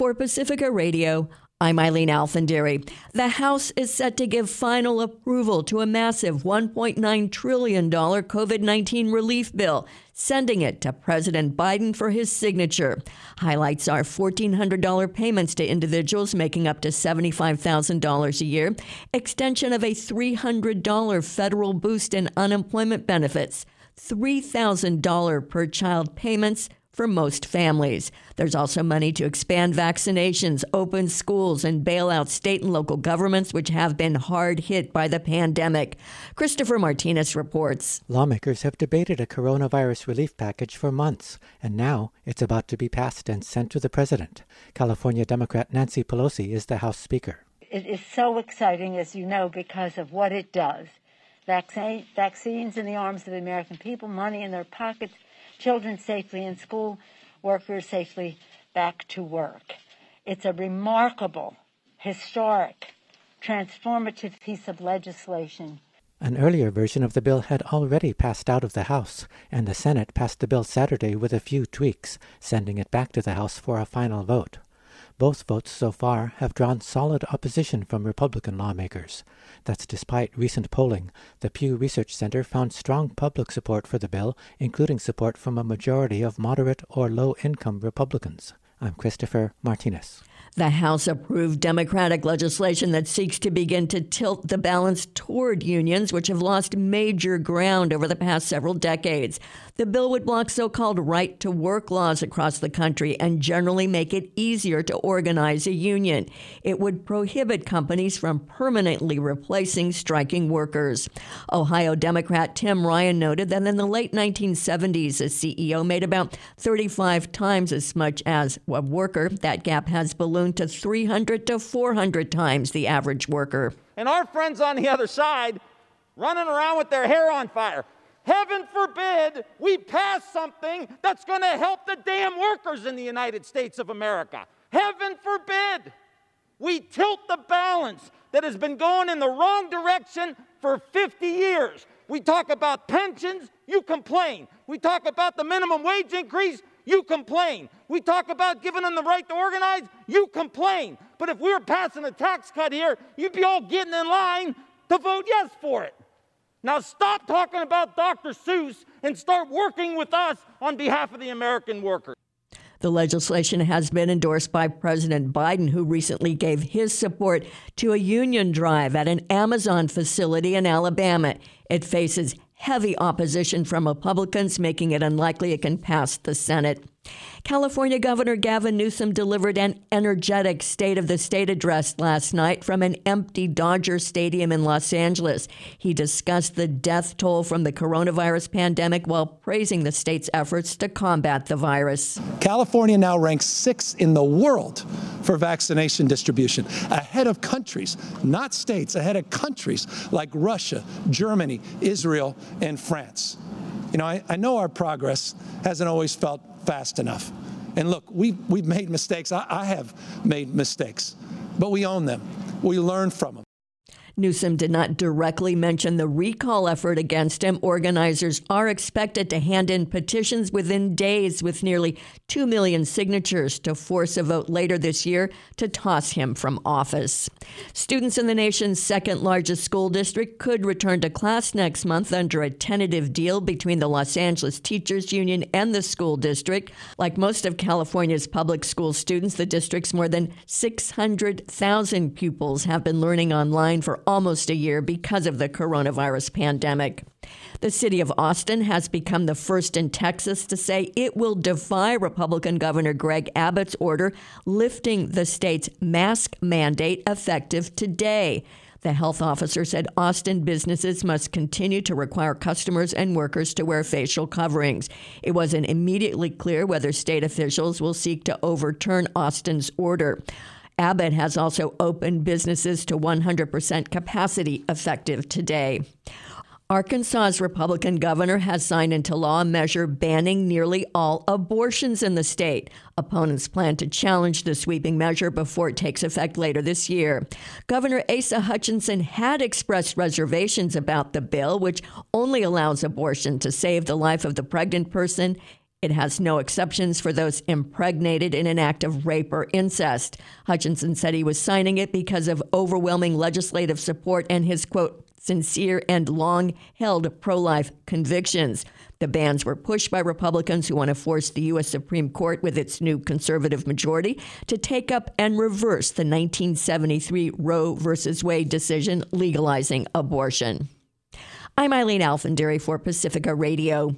For Pacifica Radio, I'm Eileen Alfandary. The House is set to give final approval to a massive $1.9 trillion COVID 19 relief bill, sending it to President Biden for his signature. Highlights are $1,400 payments to individuals making up to $75,000 a year, extension of a $300 federal boost in unemployment benefits, $3,000 per child payments for most families. There's also money to expand vaccinations, open schools, and bail out state and local governments which have been hard hit by the pandemic. Christopher Martinez reports. Lawmakers have debated a coronavirus relief package for months, and now it's about to be passed and sent to the president. California Democrat Nancy Pelosi is the House Speaker. It is so exciting, as you know, because of what it does. Vaccine, vaccines in the arms of the American people, money in their pockets children safely in school, workers safely back to work. It's a remarkable, historic, transformative piece of legislation. An earlier version of the bill had already passed out of the House, and the Senate passed the bill Saturday with a few tweaks, sending it back to the House for a final vote. Both votes so far have drawn solid opposition from Republican lawmakers. That's despite recent polling. The Pew Research Center found strong public support for the bill, including support from a majority of moderate or low income Republicans. I'm Christopher Martinez. The House approved Democratic legislation that seeks to begin to tilt the balance toward unions, which have lost major ground over the past several decades. The bill would block so called right to work laws across the country and generally make it easier to organize a union. It would prohibit companies from permanently replacing striking workers. Ohio Democrat Tim Ryan noted that in the late 1970s, a CEO made about 35 times as much as a worker. That gap has ballooned to 300 to 400 times the average worker. And our friends on the other side running around with their hair on fire. Heaven forbid we pass something that's going to help the damn workers in the United States of America. Heaven forbid we tilt the balance that has been going in the wrong direction for 50 years. We talk about pensions, you complain. We talk about the minimum wage increase, you complain. We talk about giving them the right to organize, you complain. But if we were passing a tax cut here, you'd be all getting in line to vote yes for it. Now stop talking about Dr. Seuss and start working with us on behalf of the American worker. The legislation has been endorsed by President Biden, who recently gave his support to a union drive at an Amazon facility in Alabama. It faces heavy opposition from Republicans, making it unlikely it can pass the Senate. California Governor Gavin Newsom delivered an energetic State of the State address last night from an empty Dodger Stadium in Los Angeles. He discussed the death toll from the coronavirus pandemic while praising the state's efforts to combat the virus. California now ranks sixth in the world for vaccination distribution, ahead of countries, not states, ahead of countries like Russia, Germany, Israel, and France. You know, I, I know our progress hasn't always felt fast enough. And look, we, we've made mistakes. I, I have made mistakes, but we own them. We learn from them. Newsom did not directly mention the recall effort against him. Organizers are expected to hand in petitions within days with nearly 2 million signatures to force a vote later this year to toss him from office. Students in the nation's second largest school district could return to class next month under a tentative deal between the Los Angeles Teachers Union and the school district. Like most of California's public school students, the district's more than 600,000 pupils have been learning online for almost a year because of the coronavirus pandemic. The city of Austin has become the first in Texas to say it will defy Republican Governor Greg Abbott's order lifting the state's mask mandate effective today. The health officer said Austin businesses must continue to require customers and workers to wear facial coverings. It wasn't immediately clear whether state officials will seek to overturn Austin's order. Abbott has also opened businesses to 100% capacity effective today. Arkansas's Republican governor has signed into law a measure banning nearly all abortions in the state. Opponents plan to challenge the sweeping measure before it takes effect later this year. Governor Asa Hutchinson had expressed reservations about the bill, which only allows abortion to save the life of the pregnant person It has no exceptions for those impregnated in an act of rape or incest. Hutchinson said he was signing it because of overwhelming legislative support and his, quote, sincere and long held pro life convictions. The bans were pushed by Republicans who want to force the U.S. Supreme Court, with its new conservative majority, to take up and reverse the 1973 Roe v. Wade decision legalizing abortion. I'm Eileen Alfandary for Pacifica Radio.